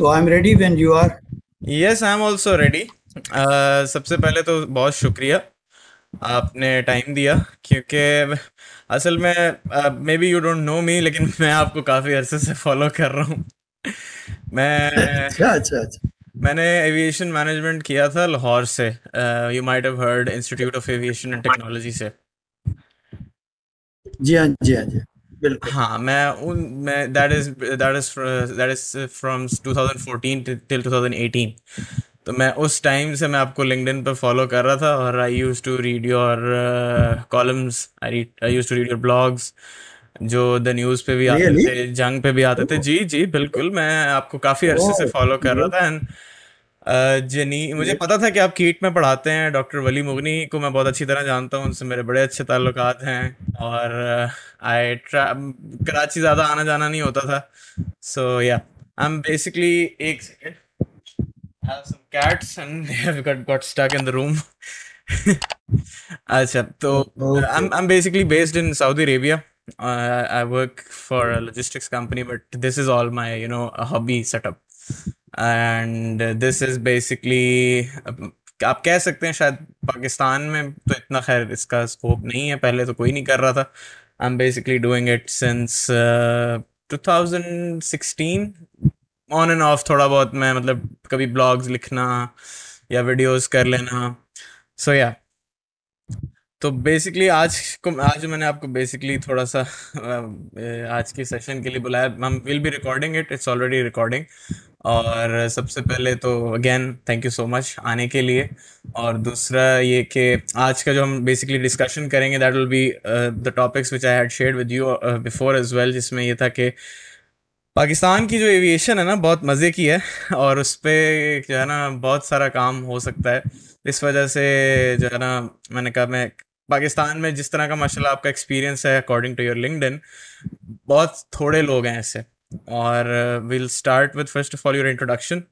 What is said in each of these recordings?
तो I am ready when you are yes I am also ready सबसे पहले तो बहुत शुक्रिया आपने टाइम दिया क्योंकि असल में may be you don't know me लेकिन मैं आपको काफ़ी अरसे से फॉलो कर रहा हूँ। मैं अच्छा अच्छा अच्छा। मैंने एविएशन मैनेजमेंट किया था लाहौर से। You might have heard institute of aviation and technology से। जी हाँ जी हाँ जी बिल्कुल। हाँ मैं उन मैं that is that is that is from 2014 till 2018 तो मैं उस टाइम से मैं आपको लिंक्डइन पर फॉलो कर रहा था और I use to read your columns I I use to read your blogs जो द न्यूज़ पे भी आते थे जंग पे भी आते थे। जी जी बिल्कुल मैं आपको काफ़ी अरसे से फॉलो कर रहा था एंड जनी मुझे पता था कि आप कीट में पढ़ाते हैं डॉक्टर वली मुगनी को मैं बहुत अच्छी तरह जानता हूँ उनसे मेरे बड़े अच्छे ताल्लुक हैं और आई कराची ज़्यादा आना जाना नहीं होता था। So yeah I am basically एक कैट्स एंड रूम अच्छा तो I am basically based in Saudi Arabia I work for logistics company but this is all my you know hobby setup uh, this is basically um, आप कह सकते हैं शायद पाकिस्तान में तो इतना खैर इसका स्कोप नहीं है। पहले तो कोई नहीं कर रहा था। I am basically doing it since 2016 on and off थोड़ा बहुत मैं मतलब कभी ब्लॉग्स लिखना या वीडियोस कर लेना। So so, yeah yeah. तो बेसिकली आज को आज मैंने आपको बेसिकली थोड़ा सा आज की सेशन के लिए बुलाया। हम will be recording it it's already recording और सबसे पहले तो again thank you so much आने के लिए। और दूसरा ये कि आज का जो हम बेसिकली डिस्कशन करेंगे that will be the topics which I had shared with you before as well जिसमें ये था कि पाकिस्तान की जो एविएशन है ना, बहुत मज़े की है, और उस पर जो है ना, बहुत सारा काम हो सकता है। इस वजह से जो है ना, मैंने कहा, मैं पाकिस्तान में जिस तरह का माशाल्लाह आपका एक्सपीरियंस है अकॉर्डिंग टू योर लिंक्डइन बहुत थोड़े लोग हैं ऐसे। और will start with first of all your introduction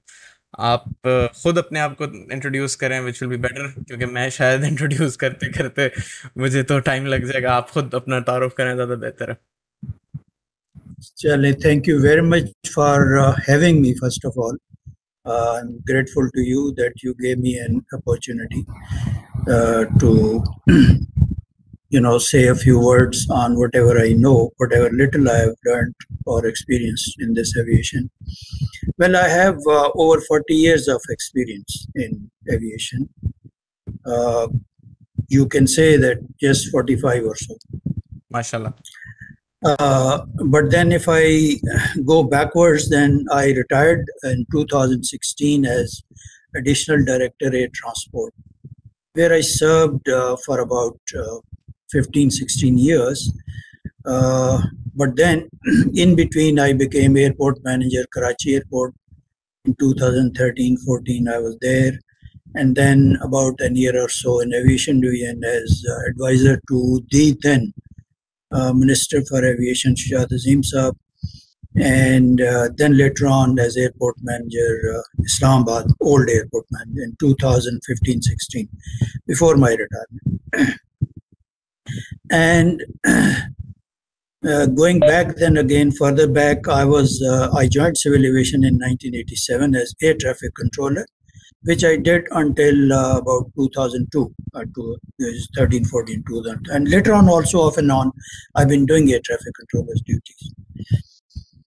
आप uh, खुद अपने आप को इंट्रोड्यूस करें विच विल बी बेटर क्योंकि मैं शायद इंट्रोड्यूस करते करते मुझे तो टाइम लग जाएगा। आप खुद अपना तारुफ करें ज़्यादा बेहतर है। चले thank you very much for having me first of all I'm grateful to you that you gave me an opportunity uh, to you know, say a few words on whatever I know, whatever little I have learned or experienced in this aviation. Well, I have uh, over 40 years of experience in aviation. Uh, you can say that just 45 or so. MashaAllah. Uh, but then if I go backwards, then I retired in 2016 as additional directorate transport, where I served uh, for about uh, 15, 16 years. Uh, but then, in between, I became airport manager, Karachi Airport. In 2013 14, I was there. And then, about a year or so in aviation division as uh, advisor to the then uh, Minister for Aviation, Shahid Azim Saab, and uh, then later on as airport manager, uh, Islamabad, old airport manager in 2015 16, before my retirement. And uh, going back then again, further back, I was uh, I joined civil aviation in 1987 as air traffic controller which I did until uh, about 2002, uh, to, is 13, 14, 2000. And later on, also off and on, I've been doing air traffic controllers duties.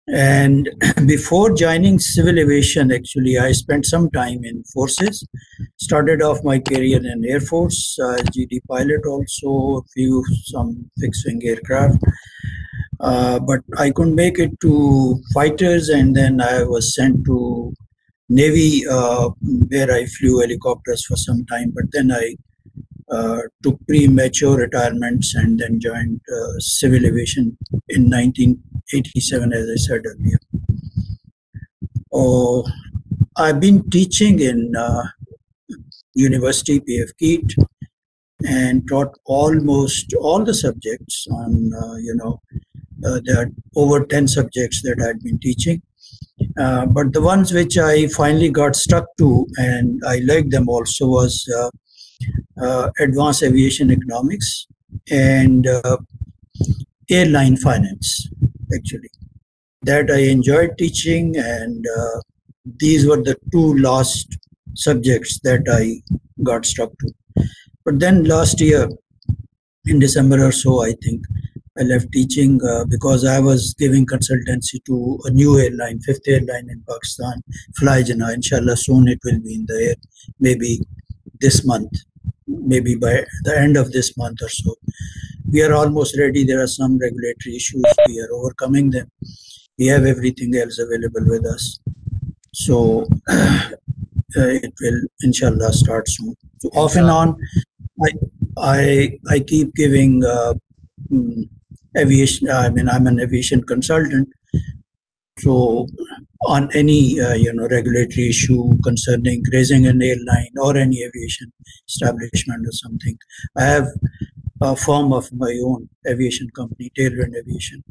And before joining civil aviation, actually, I spent some time in forces. Started off my career in Air Force, uh, GD pilot, also few some fixed-wing aircraft. Uh, but I couldn't make it to fighters, and then I was sent to Navy, uh, where I flew helicopters for some time, but then I uh, took premature retirements and then joined uh, civil aviation in 1987, as I said earlier. Oh, I've been teaching in uh, University PAF KIET and taught almost all the subjects on, uh, you know, uh, there are over 10 subjects that I'd been teaching. Uh, but the ones which I finally got stuck to and I liked them also was uh, uh, advanced aviation economics and uh, airline finance, actually. That I enjoyed teaching and uh, these were the two last subjects that I got stuck to. But then last year, in December or so, I think I left teaching uh, because I was giving consultancy to a new airline, fifth airline in Pakistan, Fly Jinnah. Inshallah, soon it will be in the air, maybe this month, maybe by the end of this month or so. We are almost ready. There are some regulatory issues. We are overcoming them. We have everything else available with us. So uh, it will, inshallah, start soon. So off and on, I I I keep giving uh, mm, aviation. I mean, I'm an aviation consultant, so on any uh, you know regulatory issue concerning raising an airline or any aviation establishment or something, I have a firm of my own aviation company, Tailwind Aviation,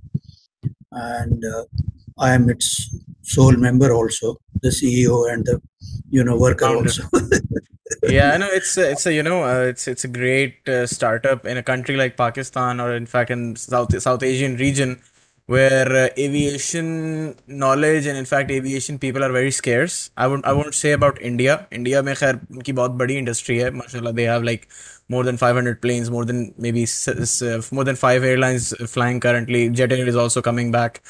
and uh, I am its sole member also, the CEO and the you know worker Founder. also. yeah i know it's a, it's a you know uh, it's it's a great uh, startup in a country like pakistan or in fact in south south asian region where uh, aviation knowledge and in fact aviation people are very scarce. I would i won't say about india. India mein khair unki bahut badi industry hai mashallah they have like more than 500 planes more than maybe uh, more than 5 airlines flying currently. Jet air is also coming back.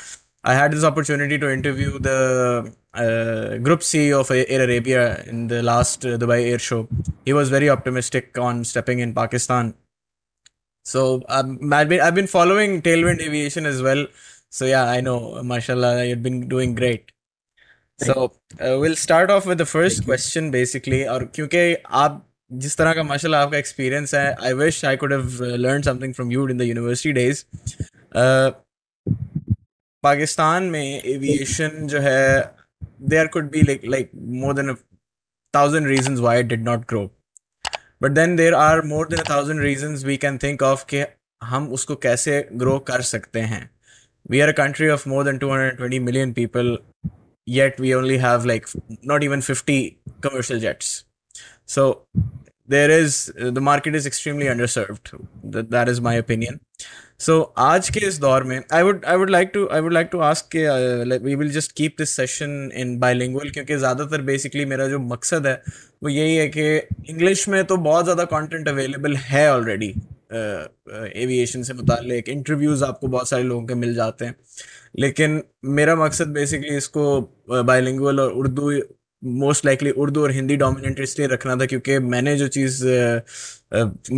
I had this opportunity to interview the uh, group CEO of Air Arabia in the last uh, Dubai Air Show. He was very optimistic on stepping in Pakistan. So um, I've been I've been following Tailwind Aviation as well. So yeah, I know, mashallah, you've been doing great. So uh, we'll start off with the first question, basically. Or because you, just like mashallah, your experience. Hai, I wish I could have uh, learned something from you in the university days. Uh, Pakistan mein aviation jo there could be like like more than a thousand reasons why it did not grow. grow but then there are more than a thousand reasons we can think of कि हम उसको कैसे grow कर सकते हैं we are a country of more than 220 million people yet we only have like not even 50 commercial jets so there is the market is extremely underserved that, that is my opinion so आज के इस दौर में I would I would like to I would like to ask कि uh, like, we will just keep this session क्योंकि ज़्यादातर basically मेरा जो मकसद है वो यही है कि इंग्लिश में तो बहुत ज़्यादा कंटेंट अवेलेबल है ऑलरेडी एविएशन से मुतालिक इंटरव्यूज़ आपको बहुत सारे लोगों के मिल जाते हैं। लेकिन मेरा मकसद बेसिकली इसको बाइलिंगुअल और उर्दू मोस्ट लाइकली उर्दू और हिंदी डोमिनेंट इसलिए रखना था क्योंकि मैंने जो चीज़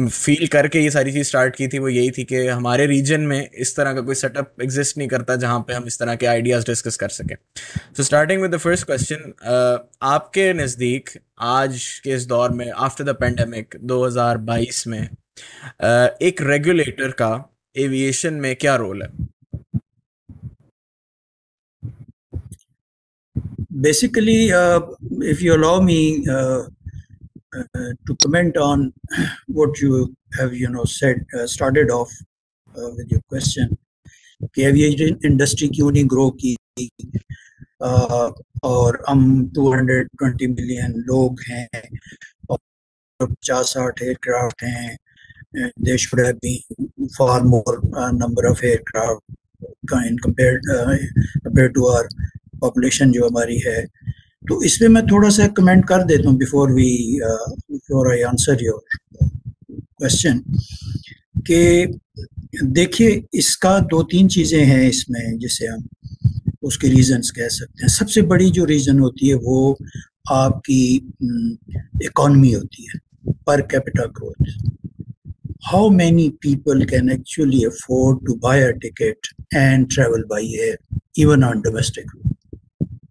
फील करके ये सारी चीज़ स्टार्ट की थी वो यही थी कि हमारे रीजन में इस तरह का कोई सेटअप एग्जिस्ट नहीं करता जहाँ पे हम इस तरह के आइडियाज़ डिस्कस कर सकें। So starting with the first question आपके नज़दीक आज के इस दौर में आफ्टर द पेंडेमिक 2022 में uh, एक रेगुलेटर का एविएशन में क्या रोल है? Basically, uh, if you allow me uh, uh, to comment on what you have, you know, said, uh, started off uh, with your question, कि aviation industry क्यों नहीं grow की uh, और हम 220 मिलियन लोग हैं और पचास साठ एयरक्राफ्ट हैं they should have been far more uh, number of aircraft in compared uh, compared to our population जो हमारी है। तो इसमें मैं थोड़ा सा कमेंट कर देता हूँ before we before I answer your question कि देखिए इसका दो तीन चीज़ें हैं इसमें जिसे हम उसके रीजंस कह सकते हैं। सबसे बड़ी जो रीज़न होती है वो आपकी इकॉनमी होती है per capita growth how many people can actually afford to a ticket and travel by air, even on domestic route?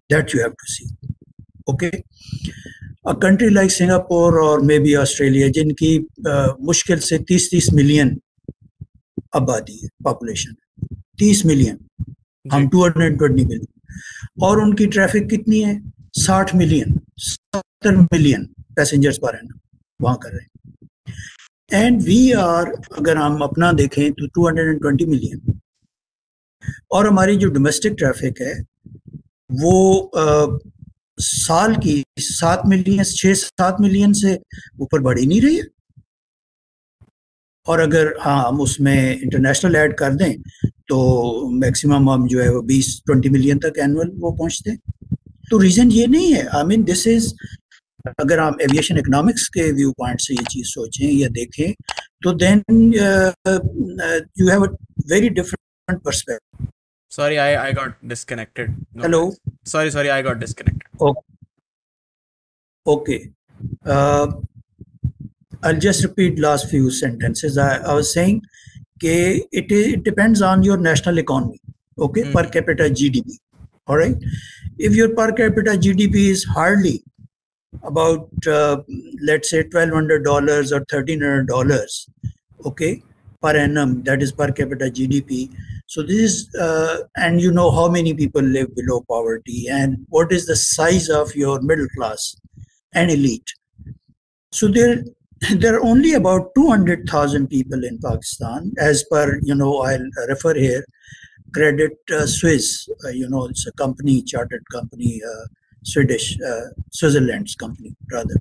That you have to see. Okay. A country like Singapore or maybe Australia, जिनकी मुश्किल से 30-30 million आबादी है population 30 million हम 220 million और उनकी traffic कितनी है 60 million 70 million passengers per annum वहाँ कर रहे हैं एंड वी आर अगर हम अपना देखें तो 220 मिलियन और हमारी जो डोमेस्टिक ट्रैफ़िक है वो आ, साल की सात मिलियन छः सात मिलियन से ऊपर बढ़ ही नहीं रही है। और अगर हाँ हम उसमें इंटरनेशनल ऐड कर दें तो मैक्सिमम हम जो है वो बीस ट्वेंटी मिलियन तक एनुअल वो पहुँचते हैं। तो रीजन ये नहीं है। आई मीन दिस इज़ अगर आप एविएशन इकोनॉमिक्स के व्यू पॉइंट से ये चीज़ सोचें या देखें तो then you have a very different perspective Sorry, I, I got disconnected. No Hello? worries. Sorry, sorry, I got disconnected. Okay. Uh, I'll just repeat last few sentences. I, I was saying okay, it, it depends on your national economy, okay, per Mhm. capita GDP. All right. If your per capita GDP is hardly about, uh, let's say, $1,200 or $1,300, okay, per annum, that is per capita GDP. So this is, uh, and you know how many people live below poverty and what is the size of your middle class and elite. So there, there are only about 200,000 people in Pakistan, as per, you know, I'll refer here, Credit uh, Suisse, uh, you know, it's a company, chartered company, uh, Swedish, uh, Switzerland's company, rather.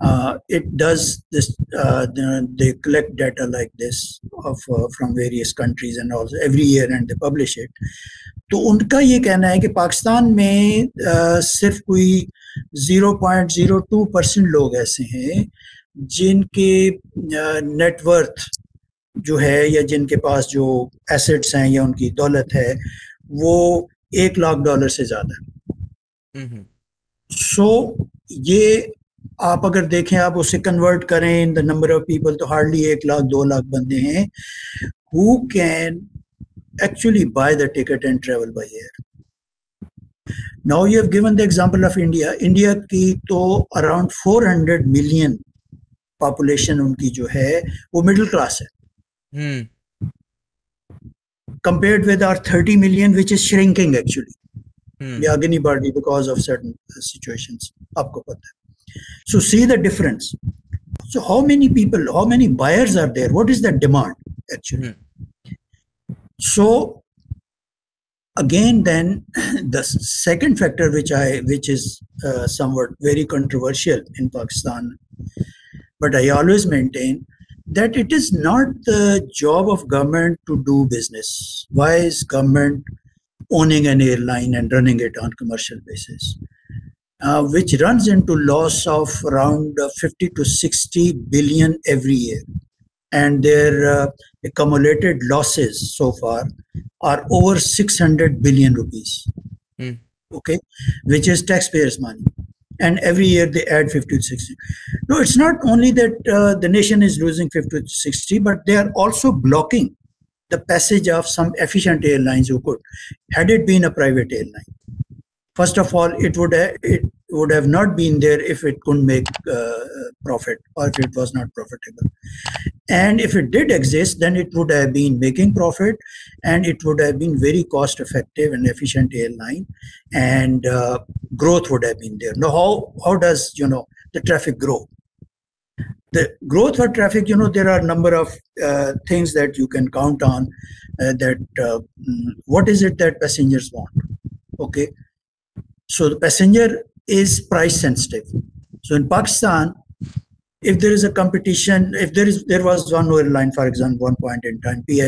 Uh, it does this, uh, the- they collect data like this of, uh, from various countries and also every year and they publish it. तो उनका ये कहना है कि पाकिस्तान में अ, सिर्फ़ कोई 0.02 percent लोग ऐसे हैं जिनके नेटवर्थ जो है या जिनके पास जो एसेट्स हैं या उनकी दौलत है वो एक लाख डॉलर से ज़्यादा है Mhm. सो ये आप अगर देखें आप उसे कन्वर्ट करें in the number of people तो हार्डली एक लाख दो लाख बंदे हैं। Who can actually buy the ticket and travel by air now you have given the example of India India की तो अराउंड 400 मिलियन पॉपुलेशन उनकी जो है वो मिडिल क्लास है। Hmm. compared with our 30 million which is shrinking actually Hmm. ये आगे नहीं बढ़ रही because of certain uh, situations आपको पता है। So see the difference. So how many people how many buyers are there? What is the demand actually? So again then the second factor which i which is uh, somewhat very controversial in pakistan but i always maintain that it is not the job of government to do business. Why is government owning an airline and running it on commercial basis uh, which runs into loss of around uh, 50 to 60 billion every year. And their uh, accumulated losses so far are over 600 billion rupees. Hmm. okay? Which is taxpayers money. And every year they add 50 to 60 no it's not only that uh, the nation is losing 50 to 60 but they are also blocking the passage of some efficient airlines who could. Had it been a private airline first of all it would ha- it would have not been there if it couldn't make uh, profit or if it was not profitable. And if it did exist then it would have been making profit and it would have been very cost effective and efficient airline and uh, growth would have been there. Now how how does you know the traffic grow? The growth of traffic you know there are a number of uh, things that you can count on uh, that uh, mm, what is it that passengers want? Okay. So the passenger is price sensitive so in pakistan if there is a competition if there is there was one airline for example one point in time pia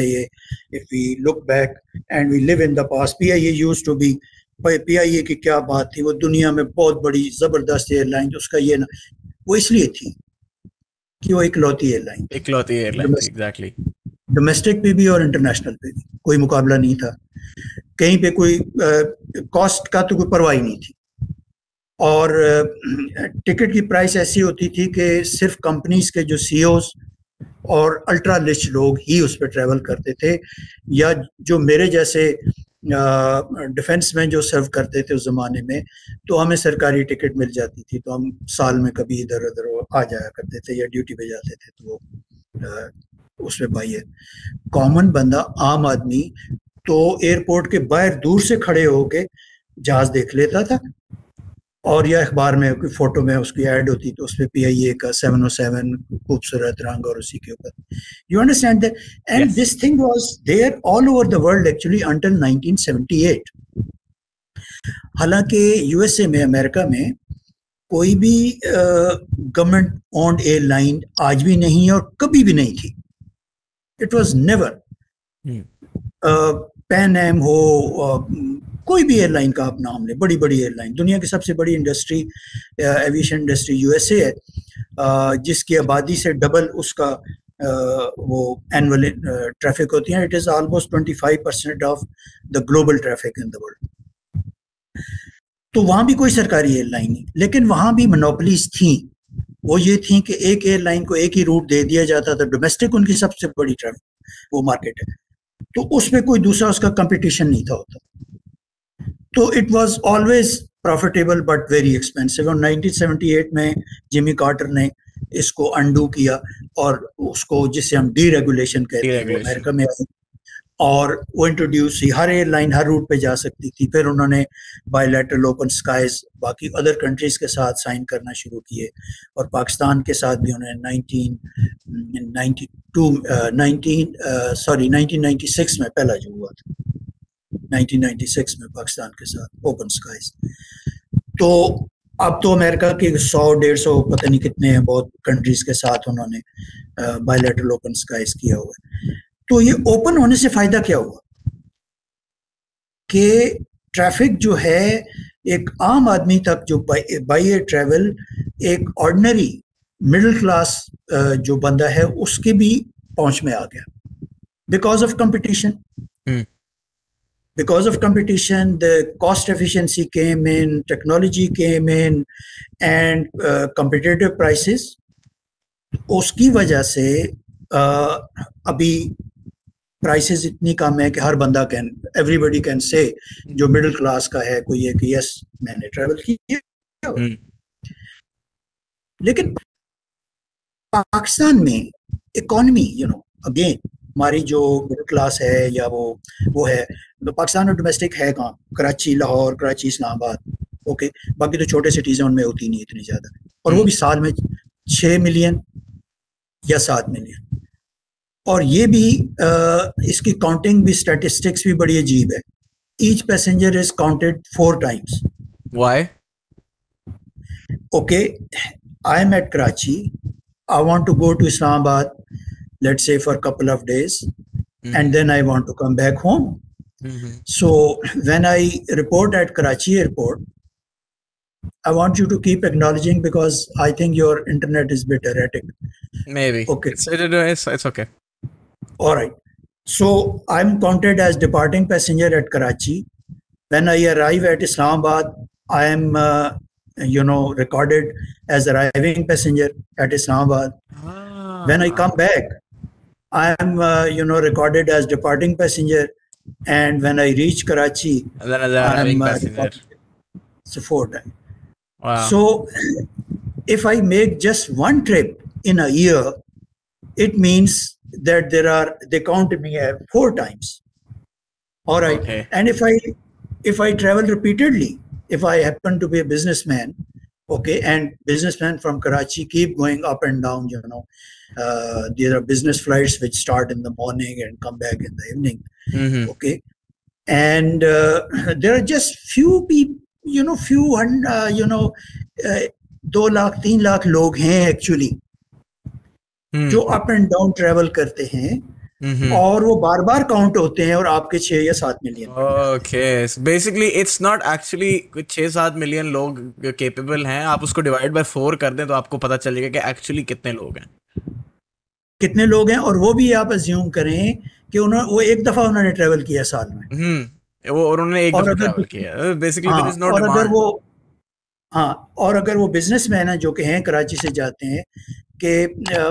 if we look back and we live in the past pia used to be PIA की क्या बात थी वो दुनिया में बहुत बड़ी जबरदस्त एयरलाइन उसका ये ना वो इसलिए थी कि वो इकलौती एयरलाइन इकलौती एयरलाइन Domestic. एग्जैक्टली डोमेस्टिक पे भी और इंटरनेशनल पे भी कोई मुकाबला नहीं था कहीं पे कोई कॉस्ट का तो कोई परवाह ही नहीं थी और टिकट की प्राइस ऐसी होती थी कि सिर्फ़ कंपनीज़ के जो सीईओज और अल्ट्रा लिस्ट लोग ही उस पर ट्रैवल करते थे या जो मेरे जैसे डिफेंस में जो सर्व करते थे उस ज़माने में तो हमें सरकारी टिकट मिल जाती थी। तो हम साल में कभी इधर उधर आ जाया करते थे या ड्यूटी पे जाते थे तो वो उसमें भाई है। कॉमन बंदा, आम आदमी तो एयरपोर्ट के बाहर दूर से खड़े होके जहाज़ देख लेता था। और या अखबार में फ़ोटो में उसकी ऐड होती तो उस पर पी आई ए का सेवन ओ सेवन खूबसूरत रंग और उसी के ऊपर you understand that end. This thing was there all over the world actually until 1978 हालाँकि यूएसए में अमेरिका में कोई भी गवर्नमेंट ऑन ए लाइन आज भी नहीं है और कभी भी नहीं थी it was never. Pan Am हो कोई भी एयरलाइन का आप नाम ले बड़ी बड़ी एयरलाइन, दुनिया की सबसे बड़ी इंडस्ट्री एविएशन इंडस्ट्री यूएसए है जिसकी आबादी से डबल उसका वो एनुअल ट्रैफ़िक होती है it is almost 25 percent of the global traffic in the world तो वहाँ भी कोई सरकारी एयरलाइन नहीं, लेकिन वहाँ भी मोनोपलीज थी। वो ये थी कि एक एयरलाइन को एक ही रूट दे दिया जाता था डोमेस्टिक उनकी सबसे बड़ी ट्रैफ़िक वो मार्केट है। तो उसमें कोई दूसरा उसका कंपटीशन नहीं था होता। तो it was always profitable but very expensive और 1978 में जिमी कार्टर ने इसको अंडू किया और उसको जिसे हम डी रेगुलेशन कहते हैं अमेरिका में और वो इंट्रोड्यूस हुई हर एयरलाइन हर रूट पे जा सकती थी। फिर उन्होंने बायोलेटरल ओपन स्काइज बाकी अदर कंट्रीज़ के साथ साइन करना शुरू किए और पाकिस्तान के साथ भी उन्होंने 1992 19 सॉरी 1996 में पहला जो हुआ था। 1996 में पाकिस्तान के साथ ओपन स्काइज। तो अब तो अमेरिका के सौ, डेढ़ सौ, पता नहीं कितने हैं, बहुत कंट्रीज़ के साथ उन्होंने बायोलेटरल ओपन स्काइज किया हुआ है। तो ये ओपन होने से फ़ायदा क्या हुआ? कि ट्रैफ़िक जो है, एक आम आदमी तक जो बाई एयर ट्रेवल एक ऑर्डनरी मिडिल क्लास जो बंदा है, उसके भी पहुँच में आ गया। Because of competition because of competition the cost efficiency came in technology came in and uh, competitive prices उसकी वजह से uh, अभी प्राइसेस इतनी कम है कि हर बंदा कैन एवरीबडी कैन से जो मिडिल क्लास का है कोई है कि यस मैंने ट्रेवल किया लेकिन पाकिस्तान में इकोनॉमी यू नो अगेन हमारी जो मिडिल क्लास है या वो वो है तो पाकिस्तान में डोमेस्टिक है कहाँ? कराची लाहौर कराची इस्लामाबाद ओके बाकी तो छोटे सिटीज़ हैं उनमें होती नहीं इतनी ज़्यादा। और वो भी साल में छः मिलियन या सात मिलियन और ये भी आ, इसकी काउंटिंग भी स्टैटिस्टिक्स भी बड़ी अजीब है। Each passenger is counted four times why okay I am at Karachi I want to go to Islamabad let's say for a couple of days mm-hmm. and then i want to come back home. Mm-hmm. so when i report at karachi airport i want you to keep acknowledging because i think your internet is bit erratic maybe. Okay. It's, it's, it's okay. All right. So i'm counted as departing passenger at karachi. When i arrive at islamabad i am uh, you know recorded as arriving passenger at islamabad. Ah. when i come back I am, uh, you know, recorded as departing passenger. And when I reach Karachi, and then arriving uh, passenger. So four times. Wow. So if I make just one trip in a year, it means that there are they count me four times all right okay. and if i if i travel repeatedly if i happen to be a businessman okay and businessmen from karachi keep going up and down you know uh, there are business flights which start in the morning and come back in the evening mm-hmm. okay and uh, there are just few people you know few uh, you know uh, दो लाख तीन लाख लोग हैं actually हम्म। जो up and down travel करते हैं और वो बार बार count होते हैं और आपके छह या सात million okay basically it's not actually छह सात मिलियन लोग केपेबल हैं। आप उसको डिवाइड बाय फोर कर दें तो आपको पता चलेगा कि एक्चुअली कितने लोग हैं। कितने लोग हैं और वो भी आप अज्यूम करें कि उन्होंने वो एक दफ़ा उन्होंने ट्रेवल किया साल में। हम्म वो उन्होंने एक दफ़ा ट्रेवल किया। बेसिकली हाँ, और अगर वो हाँ और अगर वो बिजनेसमैन है जो कि हैं कराची से जाते हैं कि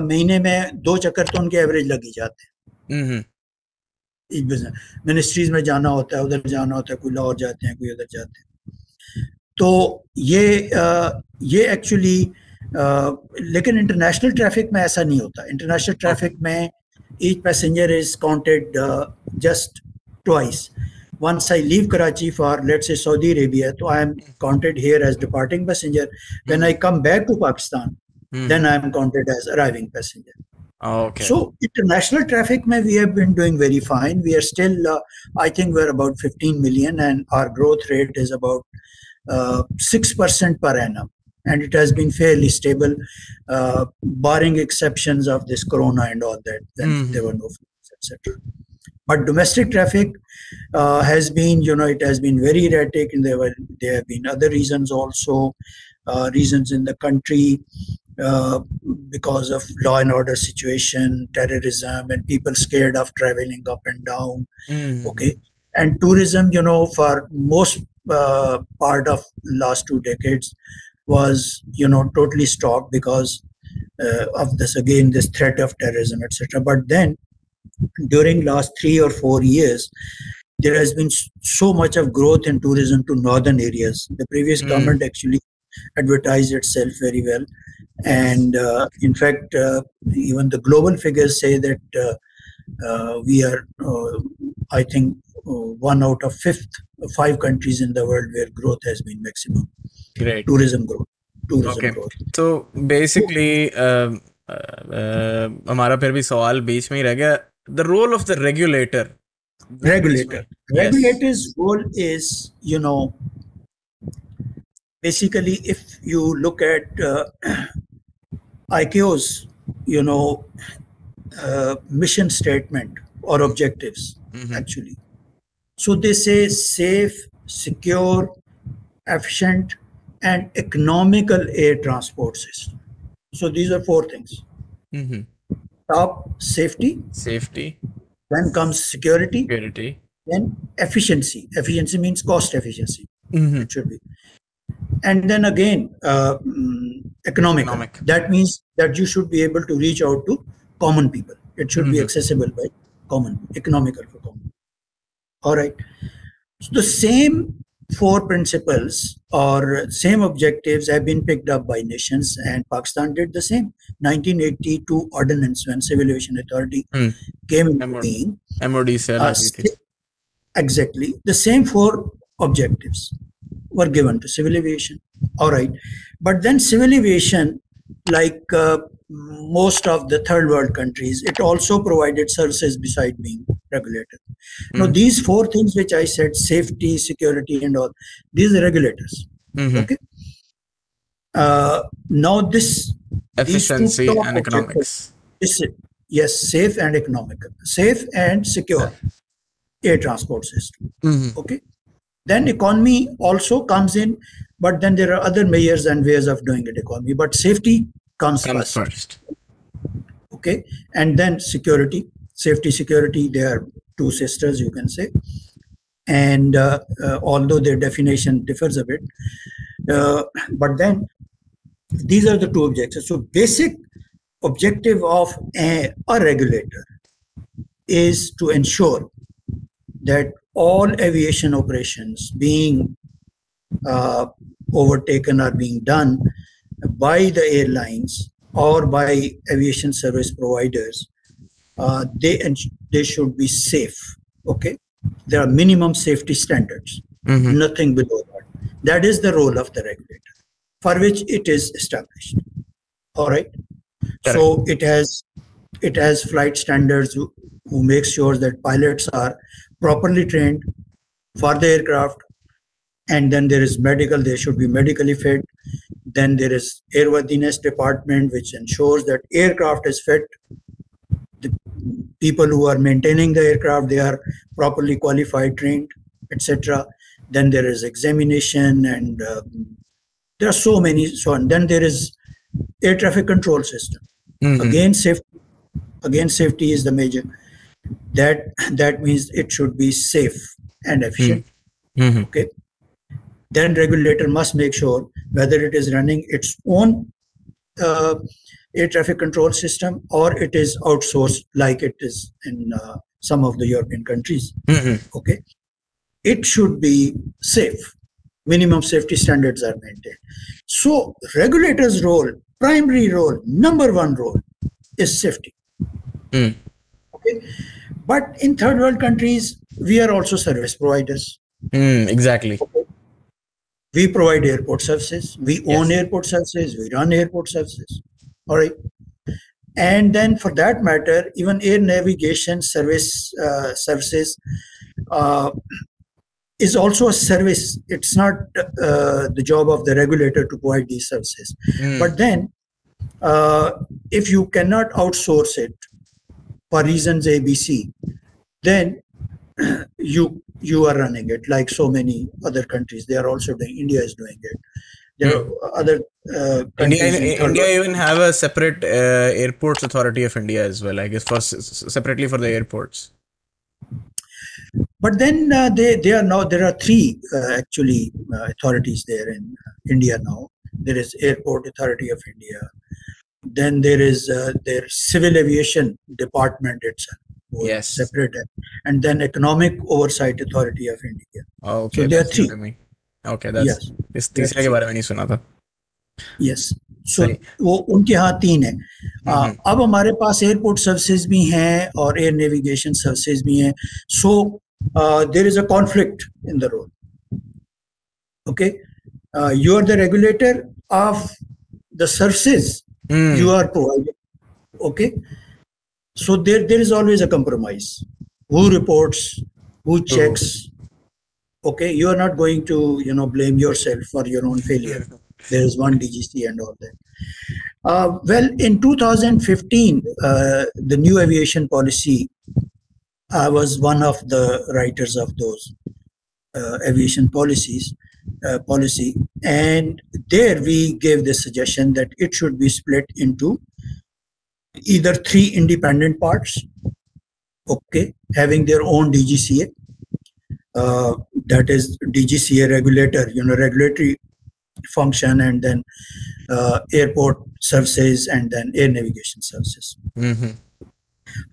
महीने में दो चक्कर तो उनके एवरेज लग ही जाते हैं। हम्म, हम्म। मिनिस्ट्रीज में जाना होता है उधर जाना होता है कोई लाहौर जाते हैं कोई उधर जाते हैं। तो ये आ, ये एक्चुअली लेकिन इंटरनेशनल ट्रैफ़िक में ऐसा नहीं होता। इंटरनेशनल ट्रैफ़िक हाँ। में each passenger is counted just twice once I leave Karachi for let say Saudi Arabia तो I am counted here as departing passenger when I come back to Pakistan then I am counted as arriving passenger Oh, okay. So international traffic, may we have been doing very fine. We are still, uh, I think, we're about 15 million, and our growth rate is about uh, six uh, percent per annum, and it has been fairly stable, uh, barring exceptions of this corona and all that. Then mm-hmm. there were no etc. but domestic traffic uh, has been, you know, it has been very erratic, and there were there have been other reasons also, uh, reasons in the country uh, because of law and order situation, terrorism, and people scared of traveling up and down. Mm. Okay, and tourism, you know, for most uh, part of last two decades was, you know, totally stopped because uh, of this again this threat of terrorism, etc. But then during last three or four years there has been so much of growth in tourism to northern areas the previous Mm. government actually advertised itself very well and uh, in fact uh, even the global figures say that uh, uh, we are uh, i think uh, one out of fifth five countries in the world where growth has been maximum Great. tourism growth tourism Okay. growth तो basically हमारा फिर भी सवाल बीच में ही रह गया the role of the regulator regulator Yes. regulator's role is you know basically if you look at uh, ICAO's, you know, uh, mission statement or objectives, mm-hmm. actually. So they say safe, secure, efficient, and economical air transport system. So these are four things. Mm-hmm. Top safety. Safety. Then comes security. Security. Then efficiency. Efficiency means cost efficiency. Mm-hmm. It should be and then again uh, mm, economic. economic. That means that you should be able to reach out to common people. It should mm-hmm. be accessible by common, economical for common. All right. So the same four principles or same objectives have been picked up by nations and pakistan did the same 1982 ordinance when civil aviation authority mm. came into MOD, being mod said uh, exactly the same four objectives were given to civil aviation all right. But then civil aviation like uh, most of the third world countries it also provided services beside being regulated. Now Hmm. these four things which i said safety security and all these are regulators. Mhm. okay. Uh, now this efficiency and economics. Is it yes safe and economical. Safe and secure air transport system. Okay then economy also comes in but then there are other measures and ways of doing it economy. But safety comes, comes first. first. Okay? And then security. Safety security they are two sisters you can say. And uh, uh, although their definition differs a bit uh, but then these are the two objectives. So basic objective of a, a regulator is to ensure that all aviation operations being uh, overtaken or being done by the airlines or by aviation service providers, uh, they they should be safe. Okay, there are minimum safety standards, Mhm. nothing below that. That is the role of the regulator, for which it is established. All right. So it has it has flight standards who, who make sure that pilots are properly trained for the aircraft and then there is medical they should be medically fit. Then there is airworthiness department which ensures that aircraft is fit. The people who are maintaining the aircraft they are properly qualified trained etc then there is examination and uh, there are so many so and then there is air traffic control system. Mhm. again safety again safety is the major that that means it should be safe and efficient. Mhm. okay. Then regulator must make sure whether it is running its own uh, air traffic control system or it is outsourced like it is in uh, some of the european countries. Mhm. okay. It should be safe. Minimum safety standards are maintained. So regulator's role primary role number one role is safety. Mm. But in third world countries we are also service providers. Mm, exactly. We provide airport services. We own Yes. airport services. We run airport services. All right? And then for that matter even air navigation service uh, services uh, is also a service. It's not uh, the job of the regulator to provide these services. Mm. but then uh, if you cannot outsource it for reasons abc then you you are running it like so many other countries. They are also doing. India is doing it. There Hmm. are other uh, India, in India even have a separate uh, airports authority of India as well. I guess for separately for the airports. But then uh, they they are now there are three uh, actually uh, authorities there in India now. There is Airport Authority of India. Then there is uh, their Civil Aviation Department itself, who is Yes. separate, and then Economic Oversight Authority of India. Oh, okay, there are that's new three. to me. Okay, that's Yes, इस तीसरे के बारे में नहीं सुना था. yes. So सही. वो उनके यहाँ तीन है आ, हम्म, अब हमारे पास एयरपोर्ट सर्विसेज भी हैं और एयर नेविगेशन सर्विसेज भी हैं so there is a conflict in the role okay you are the regulator of the services Hmm. you are providing okay? So there there is always a compromise. Who reports who checks. Okay? You are not going to you know blame yourself for your own failure. There is one dgc and all that. Uh, well in 2015 uh, the new aviation policy i was one of the writers of those uh, aviation policies uh, policy. And there we gave the suggestion that it should be split into either three independent parts okay having their own dgca uh, that is dgca regulator you know regulatory function and then uh, airport services and then air navigation services. Mhm.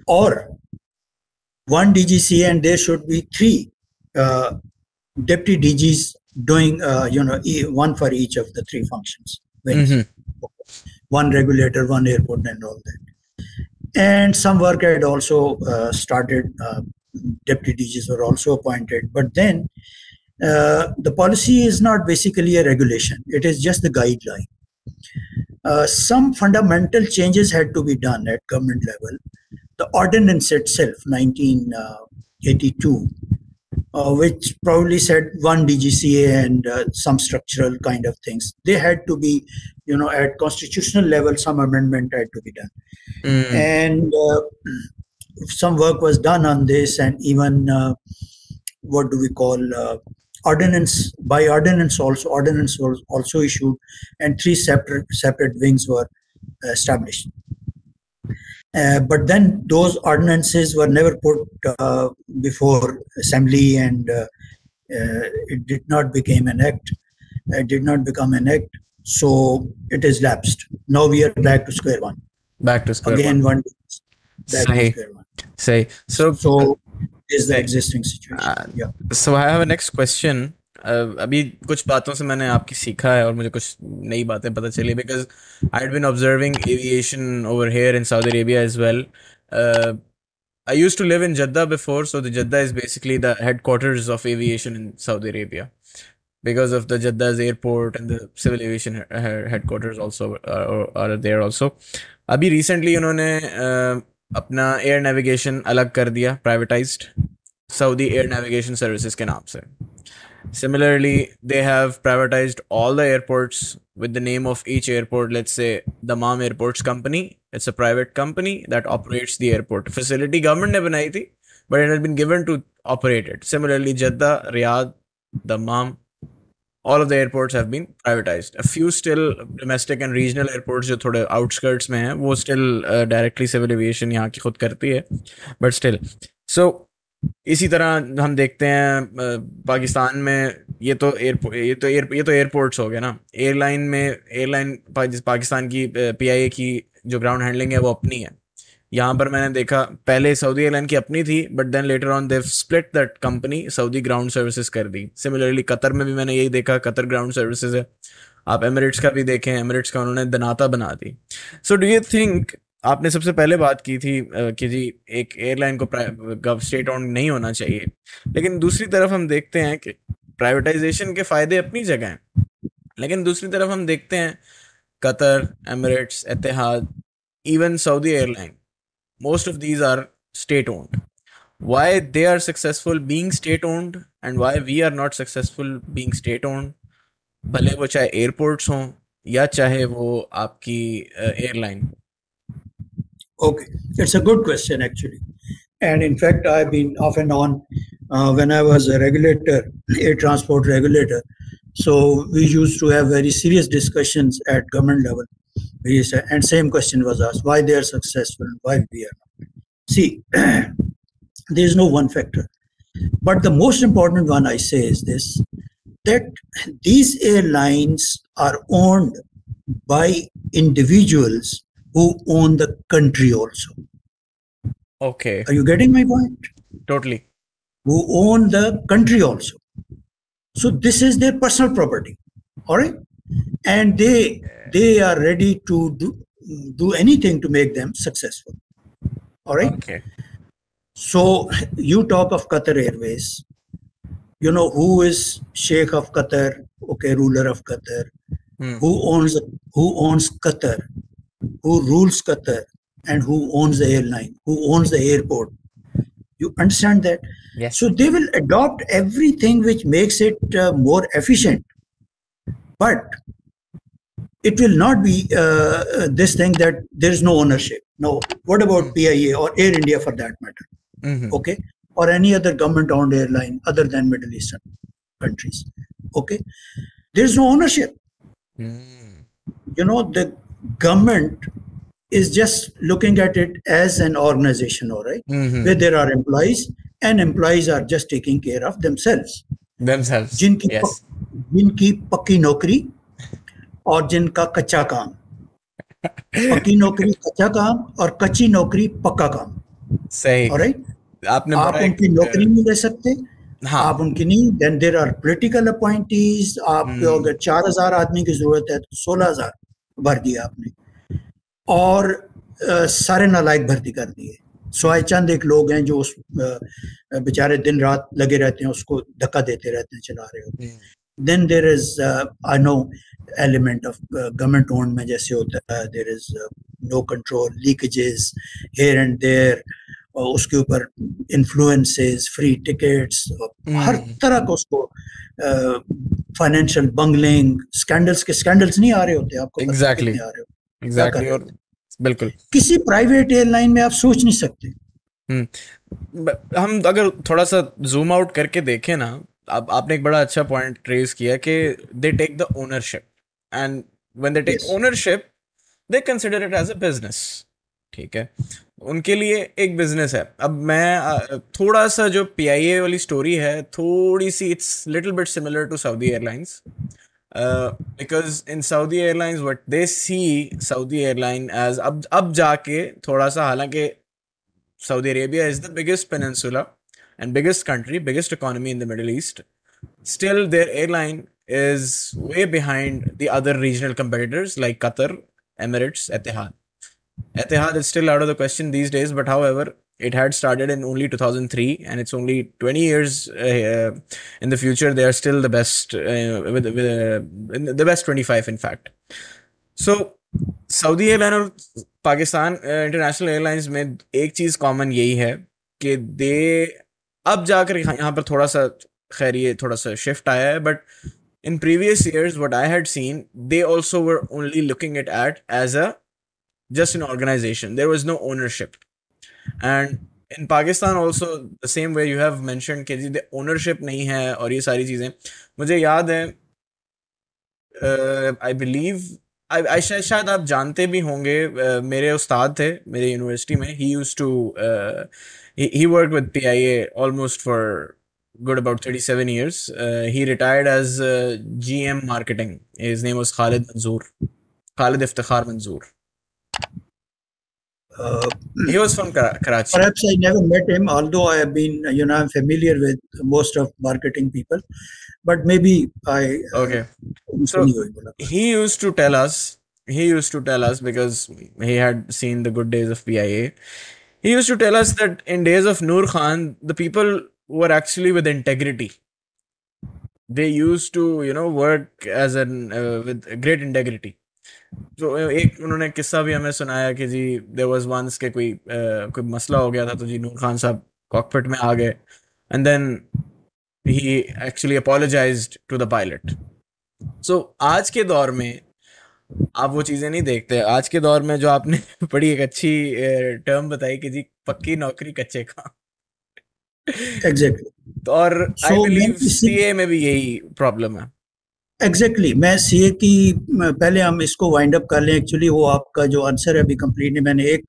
or one DGCA and there should be three uh, deputy DGs doing, uh, you know, one for each of the three functions. Mhm. One regulator, one airport, and all that. And some work had also uh, started. Uh, deputy DGs were also appointed, but then uh, the policy is not basically a regulation; it is just the guideline. Uh, some fundamental changes had to be done at government level the ordinance itself, 1982, uh, which probably said one DGCA and uh, some structural kind of things. They had to be, you know, at constitutional level, some amendment had to be done. Mm. And uh, some work was done on this, and even uh, what do we call uh, ordinance by ordinance also ordinance was also issued, and three separate separate wings were established. Uh, but then those ordinances were never put uh, before assembly and uh, uh, it did not become an act it did not become an act so it is lapsed now we are back to square one Back to square one. again one. one back to square one Say so. so is the existing situation Uh, yeah So I have a next question. अभी कुछ बातों से मैंने आपकी सीखा है और मुझे कुछ नई बातें पता चली because I had observing aviation over here in Saudi Arabia is well I use to live in Jeddah before so the Jeddah is basically the headquarters of aviation in Saudi Arabia because of the Jeddah's airport and civil aviation headquarters there also अभी recently उन्होंने uh, अपना air navigation अलग कर दिया privatize Saudi air navigation services के नाम से। Similarly, they have privatized all the airports with the name of each airport. Let's say Dammam Airports Company. It's a private company that operates the airport. Facility government ne banayi thi, but it had been given to operate it. Similarly, Jeddah, Riyadh, Dammam, all of the airports have been privatized. A few still domestic and regional airports जो the outskirts are still uh, directly civil aviation but still. So इसी तरह हम देखते हैं पाकिस्तान में ये तो airport ये तो एयर ये तो एयरपोर्ट्स हो गए ना। एयरलाइन में एयरलाइन पाकिस्तान की पीआईए की जो ग्राउंड हैंडलिंग है वो अपनी है। यहाँ पर मैंने देखा, पहले सऊदी एयरलाइन की अपनी थी but then later on they split that company Saudi ground services कर दी। सिमिलरली कतर में भी मैंने यही देखा कतर ग्राउंड सर्विसेज़ है। आप एमिरेट्स का भी देखें एमिरेट्स का उन्होंने दनाता बना दी। सो डू यू थिंक आपने सबसे पहले बात की थी कि जी, एक एयरलाइन को स्टेट ऑन नहीं होना चाहिए। लेकिन दूसरी तरफ़ हम देखते हैं कि प्राइवेटाइजेशन के फ़ायदे अपनी जगह हैं। लेकिन दूसरी तरफ़ हम देखते हैं, Qatar, Emirates Etihad even Saudi airline most of these are state owned why they are successful being state owned and why we are not successful being state owned भले वो चाहे एयरपोर्ट्स हों या चाहे वो आपकी airline Okay, it's a good question actually, And in fact, I've been off and on uh, when I was a regulator, a transport regulator. So we used to have very serious discussions at government level. And same question was asked: Why they are successful? Why we are not? See, there is no one factor. But the most important one I say is this: that these airlines are owned by individuals who own the country also. Okay. Are you getting my point? Totally. Who own the country also. So this is their personal property. All right. And they they are ready to do, do anything to make them successful. All right. Okay. So you talk of Qatar Airways. You know who is Sheikh of Qatar? Okay, ruler of Qatar. Hmm. Who owns who owns Qatar? Who rules Qatar? And who owns the airline? Who owns the airport? You understand that? Yes. So they will adopt everything which makes it uh, more efficient. But it will not be uh, uh this thing that there is no ownership. No. What about PIA or Air India for that matter? Mhm. Okay. Or any other government owned airline other than Middle Eastern countries. Okay. There is no ownership. Mm. You know, the government is just looking at it as an organization, all right, Mhm. where there are employees and employees are just taking care of themselves. Themselves. जिनकी Yes. जिनकी पक्की नौकरी और जिनका कच्चा काम पक्की नौकरी कच्चा काम और कच्ची नौकरी पक्का काम सही ऑलराइट आपने आप उनकी नौकरी नहीं ले सकते हाँ आप उनकी नहीं then there are political appointees आपको हम्म। अगर चार हज़ार आदमी की ज़रूरत है तो सोलह हज़ार भर दिया आपने। और आ, सारे नालायक भर्ती कर दिए। सोए चंद एक लोग हैं जो उस बेचारे दिन रात लगे रहते हैं उसको धक्का देते रहते हैं चला रहे होते then there is I know element of government own में जैसे होता है there is no control leakages here and there उसके ऊपर influences फ्री और हर हम्म। तरह का उसको फाइनेंशियल बंगलिंग स्कैंडल्स के स्कैंडल्स नहीं आ रहे होते आपको पता Exactly. आ रहे हो। एग्जैक्टली कर? और बिल्कुल। किसी प्राइवेट एयरलाइन में आप सोच नहीं सकते। हम अगर थोड़ा सा जूम आउट करके देखें ना आप आपने एक बड़ा अच्छा पॉइंट रेज किया कि they take the ownership and when they take ownership they consider it as a business ठीक है? उनके लिए एक बिज़नेस है। अब मैं थोड़ा सा जो PIA वाली स्टोरी है थोड़ी सी it's little bit similar to Saudi airlines because in Saudi airlines what they see Saudi airline as अब अब जाके थोड़ा सा हालाँकि Saudi Arabia is the biggest peninsula and biggest country biggest economy in the Middle East still their airline is way behind the other regional competitors like Qatar Emirates Etihad Etihad is still out of the question these days, but however, it had started in only 2003 and it's only 20 years uh, in the future. They are still the best, uh, with, with, uh, in the best 25, in fact. So Saudi airline और Pakistan international airlines में एक चीज़ common यही है कि दे अब जाकर यहाँ यहाँ पर थोड़ा सा खैर ये थोड़ा सा शिफ्ट आया है but in previous years what i had seen they also were only looking at at as a just an organization there was no ownership and in pakistan also the same way you have mentioned कि जी the ownership नहीं है और ये सारी चीज़ें मुझे याद है आई बिलीव आई शायद शायद आप जानते भी होंगे uh, मेरे उस्ताद थे मेरे यूनिवर्सिटी में ही use to he worked with PIA almost for good about 37 years. Uh, he retired as uh, GM marketing. His name was Khalid Manzoor. Khalid Iftikhar Manzoor. Uh, he was from Kar- Karachi. Perhaps I never met him, although I have been, you know, I'm familiar with most of marketing people. But maybe I. Uh, okay. Uh, so he used to tell us, he used to tell us because he had seen the good days of PIA. He used to tell us that in days of Noor Khan, the people were actually with integrity. They used to, you know, work as an uh, with great integrity तो एक उन्होंने किस्सा भी हमें सुनाया कि जी there was once के कोई अ, कोई मसला हो गया था तो जी नूर खान साहब कॉकपिट में आ गए। And then he actually apologized to the pilot so आज के दौर में आप वो चीज़ें नहीं देखते। आज के दौर में जो आपने बड़ी एक अच्छी टर्म बताई कि जी पक्की नौकरी कच्चे का एग्जैक्टली exactly. तो और आई बिलीव सीए में भी यही प्रॉब्लम है। Exactly exactly. मैं सीए की पहले हम इसको वाइंड अप कर लें एक्चुअली वो आपका जो आंसर है अभी कंप्लीट है मैंने एक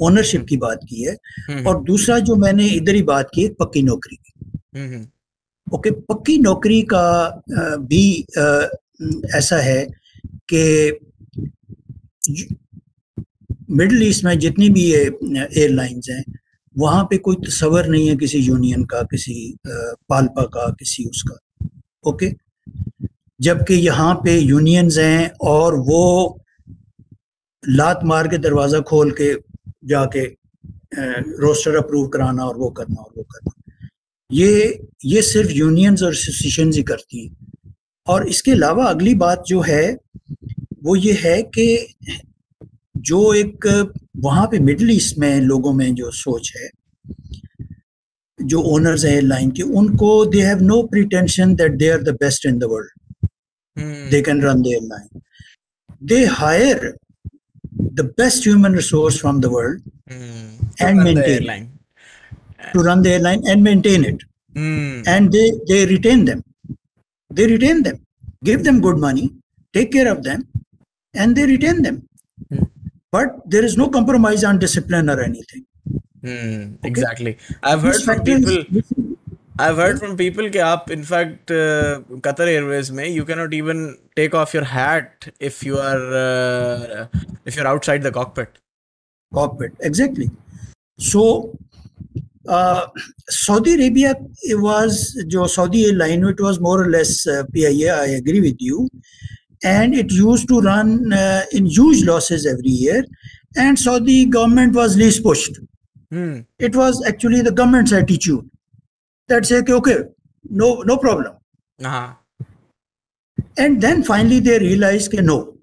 ओनरशिप की बात की है हम्म। और दूसरा जो मैंने इधर ही बात की पक्की नौकरी की हम्म, हम्म। ओके पक्की नौकरी का भी ऐसा है कि मिडल ईस्ट में जितनी भी ये एयरलाइंस हैं वहाँ पे कोई तस्वर नहीं है किसी यूनियन का किसी पालपा का किसी उसका ओके जबकि यहाँ पे यूनियंस हैं और वो लात मार के दरवाज़ा खोल के जाके रोस्टर अप्रूव कराना और वो करना और वो करना। ये ये सिर्फ़ यूनियंस और एसोसिएशन ही करती हैं। और इसके अलावा अगली बात जो है, वो ये है कि जो एक, वहाँ पे मिडल ईस्ट में लोगों में जो सोच है, जो ओनर्स हैं एयरलाइन के, उनको they have no pretension that they are the best in the world they can run the airline they hire the best human resource from the world mm. and maintain it. to run the airline and maintain it. Mm. and they they retain them. They retain them. Give them good money take care of them and they retain them. Hmm. But there is no compromise on discipline or anything. Hmm. Okay? exactly. I've heard these from factors, people I've heard from people कि आप in fact uh, Qatar Airways में you cannot even take off your hat if you are uh, if you're outside the cockpit. Cockpit exactly. So uh, Saudi Arabia it was जो Saudi airline it was more or less uh, PIA I agree with you and it used to run uh, in huge losses every year and Saudi government was least pushed. Hmm. It was actually the government's attitude that say, okay, no, no problem. Uh-huh. And then finally they realized, okay, no.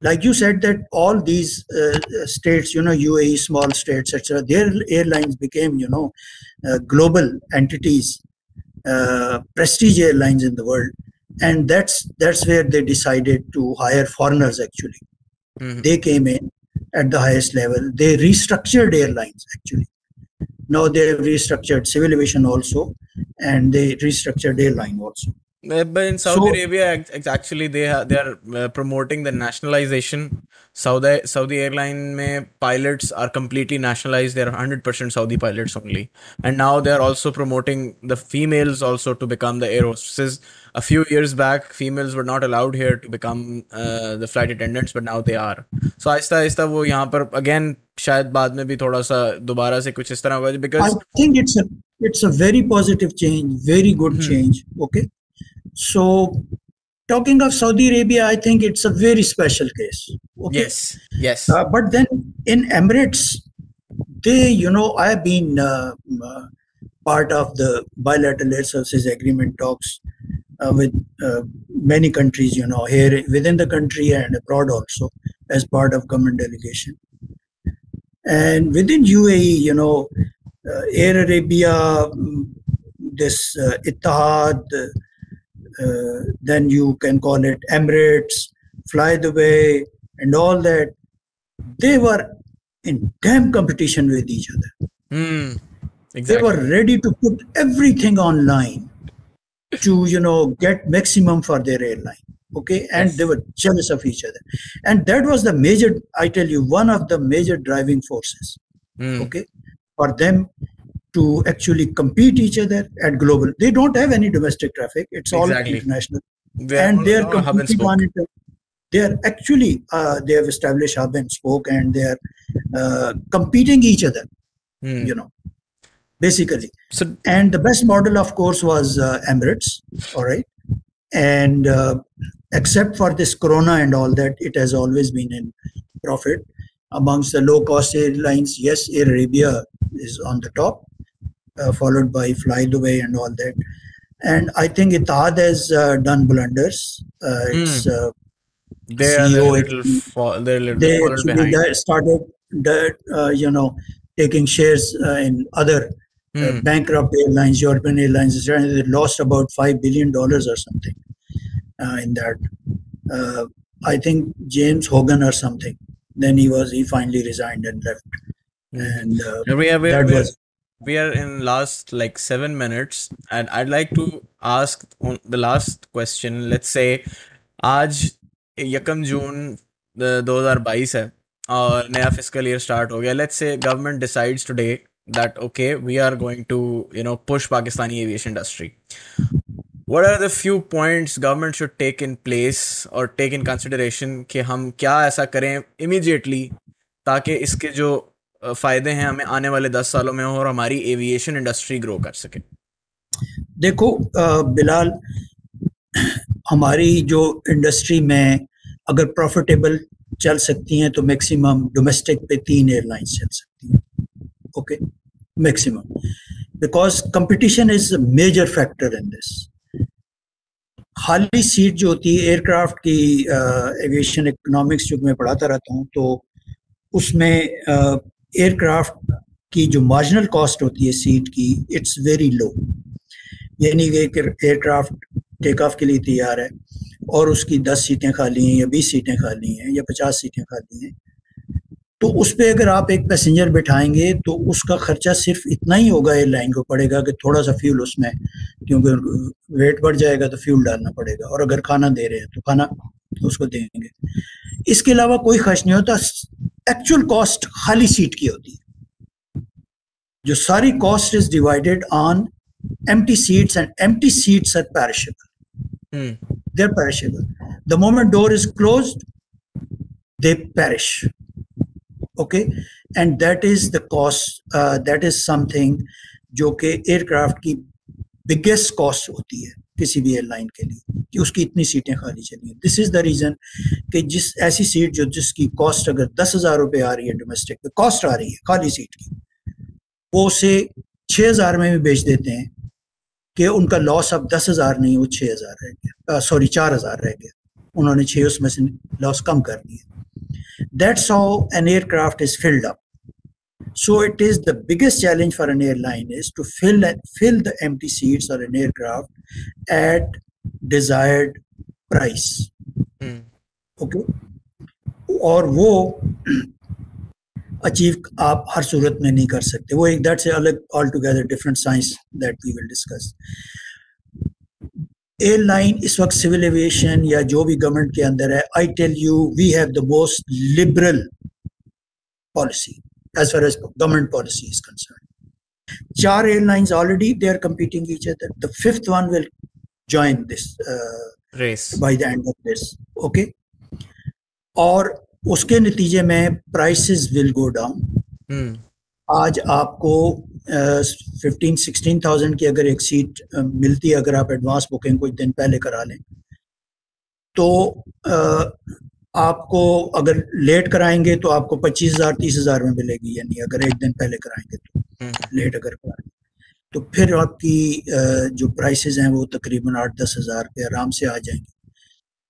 Like you said, that all these uh, states, you know, UAE, small states, etc., their airlines became, you know, uh, global entities, uh, prestige airlines in the world, and that's that's where they decided to hire foreigners. Actually, mm-hmm. they came in at the highest level. They restructured airlines actually now they have restructured civil aviation also, and they restructured airline also. But in Saudi so, Arabia, actually, they are they are uh, promoting the nationalization. Saudi Saudi airline mein pilots are completely nationalized. They are hundred percent Saudi pilots only, and now they are also promoting the females also to become the air hostesses A few years back, females were not allowed here to become uh, the flight attendants, but now they are. So Aahista Aahista वो यहाँ पर again शायद बाद में भी थोड़ा सा दोबारा से कुछ इस तरह होगा because I think it's a it's a very positive change, very good hmm. change. Okay so, talking of Saudi Arabia, I think it's a very special case. Okay? Yes, yes. Uh, but then in Emirates, they, you know, I've been uh, uh, part of the bilateral air services agreement talks uh, with uh, many countries, you know, here within the country and abroad also as part of government delegation. And within UAE, you know, uh, Air Arabia, mm, this uh, Etihad, uh, then you can call it Emirates, Fly Dubai, and all that. They were in damn competition with each other. Mm, exactly. They were ready to put everything online to you know get maximum for their airline okay and yes. they were jealous of each other and that was the major i tell you one of the major driving forces mm. okay for them to actually compete each other at global. They don't have any domestic traffic. It's all international. They and they are competing on it. They are actually uh, they have established hub and spoke, and they are uh, competing each other. Hmm. You know, basically. So, and the best model, of course, was uh, Emirates. All right, and uh, except for this Corona and all that, it has always been in profit amongst the low cost airlines. Yes, Air Arabia is on the top uh, followed by Fly Dubai and all that. And I think Etihad has uh, done blunders. Uh, it's mm. uh, they are little, fall, they're little they behind. started, you know, taking shares uh, in other mm. bankrupt airlines, European airlines. They lost about five billion dollars or something in that. I think James Hogan or something. Then he was he finally resigned and left. And uh, we are, we are, that we are, was we are in last like seven minutes and I'd like to ask on the last question. Let's say आज यकम जून दो हजार बाईस है और नया physical year start हो गया let's say government decides today that okay we are going to you know push Pakistani aviation industry what are the few points government should take in place or take in consideration कि हम क्या ऐसा करें immediately ताकि इसके जो फ़ायदे हैं हमें आने वाले दस सालों में हो और हमारी एविएशन इंडस्ट्री ग्रो कर सके? देखो बिलाल, हमारी जो इंडस्ट्री में अगर प्रॉफिटेबल चल सकती हैं तो मैक्सिमम डोमेस्टिक पे तीन एयरलाइंस चल सकती हैं। Okay maximum because competition is major factor in this खाली सीट जो होती है एयरक्राफ्ट की एविएशन इकोनॉमिक्स जो मैं पढ़ाता रहता हूँ तो उसमें एयरक्राफ्ट की जो मार्जिनल कॉस्ट होती है सीट की इट्स वेरी लो यानी एक एयरक्राफ्ट टेक ऑफ़ के लिए तैयार है, और उसकी दस सीटें खाली हैं, या बीस सीटें खाली हैं, या पचास सीटें खाली हैं तो उस पर अगर आप एक पैसेंजर बिठाएँगे तो उसका खर्चा सिर्फ़ इतना ही होगा एयरलाइन को पड़ेगा कि थोड़ा सा फ्यूल उसमें क्योंकि वेट बढ़ जाएगा तो फ्यूल डालना पड़ेगा। और अगर खाना दे रहे हैं तो खाना उसको देंगे। इसके अलावा कोई खर्च नहीं होता। एक्चुअल कॉस्ट खाली सीट की होती है। जो सारी cost is divided on empty seats and empty seats are perishable हम्म। They're perishable. The moment door is closed they perish. And that is the cost uh, that is something जो कि aircraft की biggest cost होती है किसी भी airline के लिए कि उसकी इतनी सीटें खाली चली दिस इज़ द रीजन कि जिस ऐसी सीट जो जिसकी कॉस्ट अगर दस हज़ार रुपये आ रही है डोमेस्टिक पे कॉस्ट आ रही है खाली सीट की वो उसे छः हज़ार में भी बेच देते हैं कि उनका लॉस अब दस हज़ार नहीं वो छः हज़ार रह गया सॉरी चार हज़ार रह गया। उन्होंने छः उसमें से लॉस कम कर दिया। That's how an aircraft is filled up so it is the biggest challenge for an airline is to fill fill the empty seats or an aircraft at desired price hmm okay और वो achieve आप हर सूरत में नहीं कर सकते वो एक that's अलग all together different science that we will discuss airline इस वक्त सिविल एविएशन या जो भी गवर्नमेंट के अंदर है I tell you we have the most liberal policy as far as government policy is concern चार airlines already they are each other. The fifth one will join this uh, race by the end of this okay? और उसके नतीजे में prices will go down आज आपको fifteen sixteen thousand की अगर एक सीट मिलती है अगर आप एडवांस बुकिंग कुछ दिन पहले करा लें तो आपको अगर लेट कराएँगे तो आपको पच्चीस हज़ार तीस हज़ार में मिलेगी यानी अगर एक दिन पहले कराएँगे तो हम्म। लेट अगर कराएँगे तो फिर आपकी जो प्राइसेस हैं वो तकरीबन आठ दस हज़ार पे आराम से आ जाएँगे।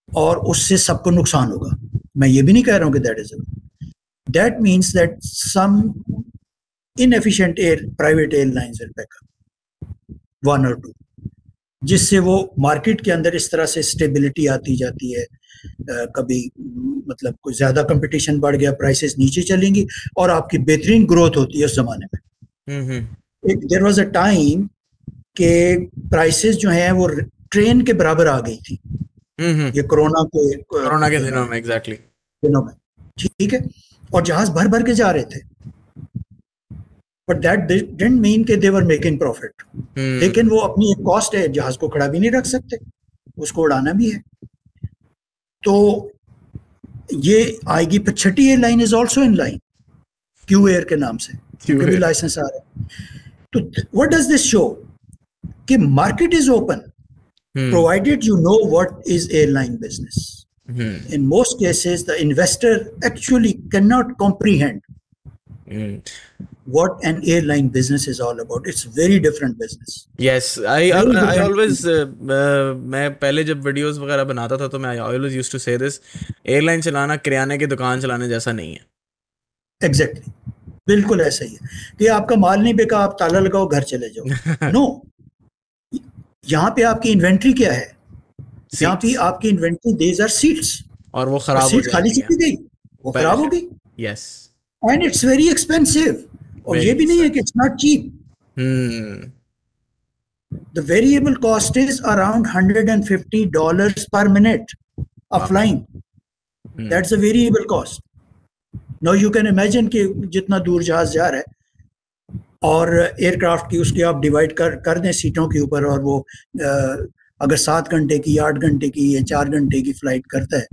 और उससे सबको नुकसान होगा। मैं ये भी नहीं कह रहा हूँ कि that is that means that some air private airlines will pick up one or two. जिससे वो मार्केट के अंदर इस तरह से स्टेबिलिटी आती जाती है। अ, कभी मतलब कुछ ज़्यादा कंपटीशन बढ़ गया प्राइसेस नीचे चलेंगी और आपकी बेहतरीन ग्रोथ होती है उस जमाने में। देर वॉज़ अ टाइम के प्राइसेस जो हैं वो ट्रेन के बराबर आ गई थी। हम्म हम्म। ये कोरोना के कोरोना के दिनों में एग्जैक्टली exactly. दिनों में। ठीक है? और जहाज़ भर भर के जा रहे थे। बट दैट डिडंट मीन के दे वर मेकिंग प्रॉफिट लेकिन वो अपनी एक कॉस्ट है जहाज़ को खड़ा भी नहीं रख सकते। उसको उड़ाना भी है। तो ये आएगी फिर छठी airline is also in line Q air के नाम से लाइसेंस आ रहे हैं। तो वट डज दिस शो कि market is open provided you know what is airline business. Hmm in most cases the investor actually cannot comprehend. Hmm what an airline business is all about. It's very different business. Yes I Very I different always मैं पहले जब videos वगैरह बनाता था तो मैं always used to say this airline चलाना किराने की दुकान चलाने जैसा नहीं है। Exactly. बिल्कुल ऐसा ही है। कि आपका माल नहीं बिका आप ताला लगाओ घर चले जाओ। नो यहाँ पे आपकी इन्वेंट्री क्या है? यहाँ पे आपकी इन्वेंट्री देज आर सीट्स और वो खराब हो खाली चली गई। वो खराब हो गई। Yes and it's very expensive और Very ये भी नहीं है कि it's not cheap hmm the variable cost is around 150 dollars per minute of flying Hmm. that's a variable cost. Now you can imagine कि जितना दूर जहाज़ जा रहा है और एयरक्राफ्ट की उसकी आप डिवाइड कर कर दें सीटों के ऊपर और वो अ, अगर सात घंटे की आठ घंटे की या चार घंटे की फ़्लाइट करता है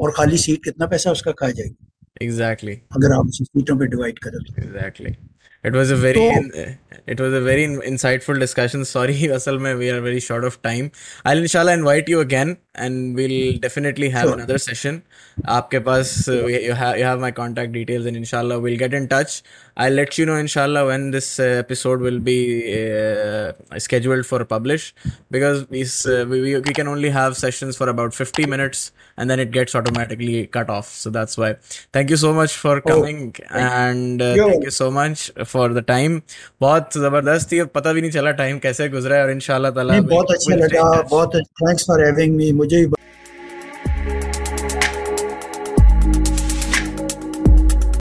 और खाली सीट कितना पैसा उसका खा जाएगी? Exactly exactly. अगर आप उसे सीटों पे डिवाइड करें तो। exactly. It was a very So- it was a very insightful discussion sorry asal mein we are very short of time i'll inshallah invite you again and we'll definitely have Sure. another session aapke paas uh, you have you have my contact details and inshallah we'll get in touch i'll let you know inshallah when this uh, episode will be uh, scheduled for publish because we, uh, we we we can only have sessions for about 50 minutes and then it gets automatically cut off so that's why thank you so much for coming and uh, You're thank you so much for the time बहुत ज़बरदस्त थी पता भी नहीं चला time कैसे गुजरा है और इंशाल्लाह ताला बहुत अच्छा लगा। बहुत थैंक्स फॉर हैविंग मी मुझे भी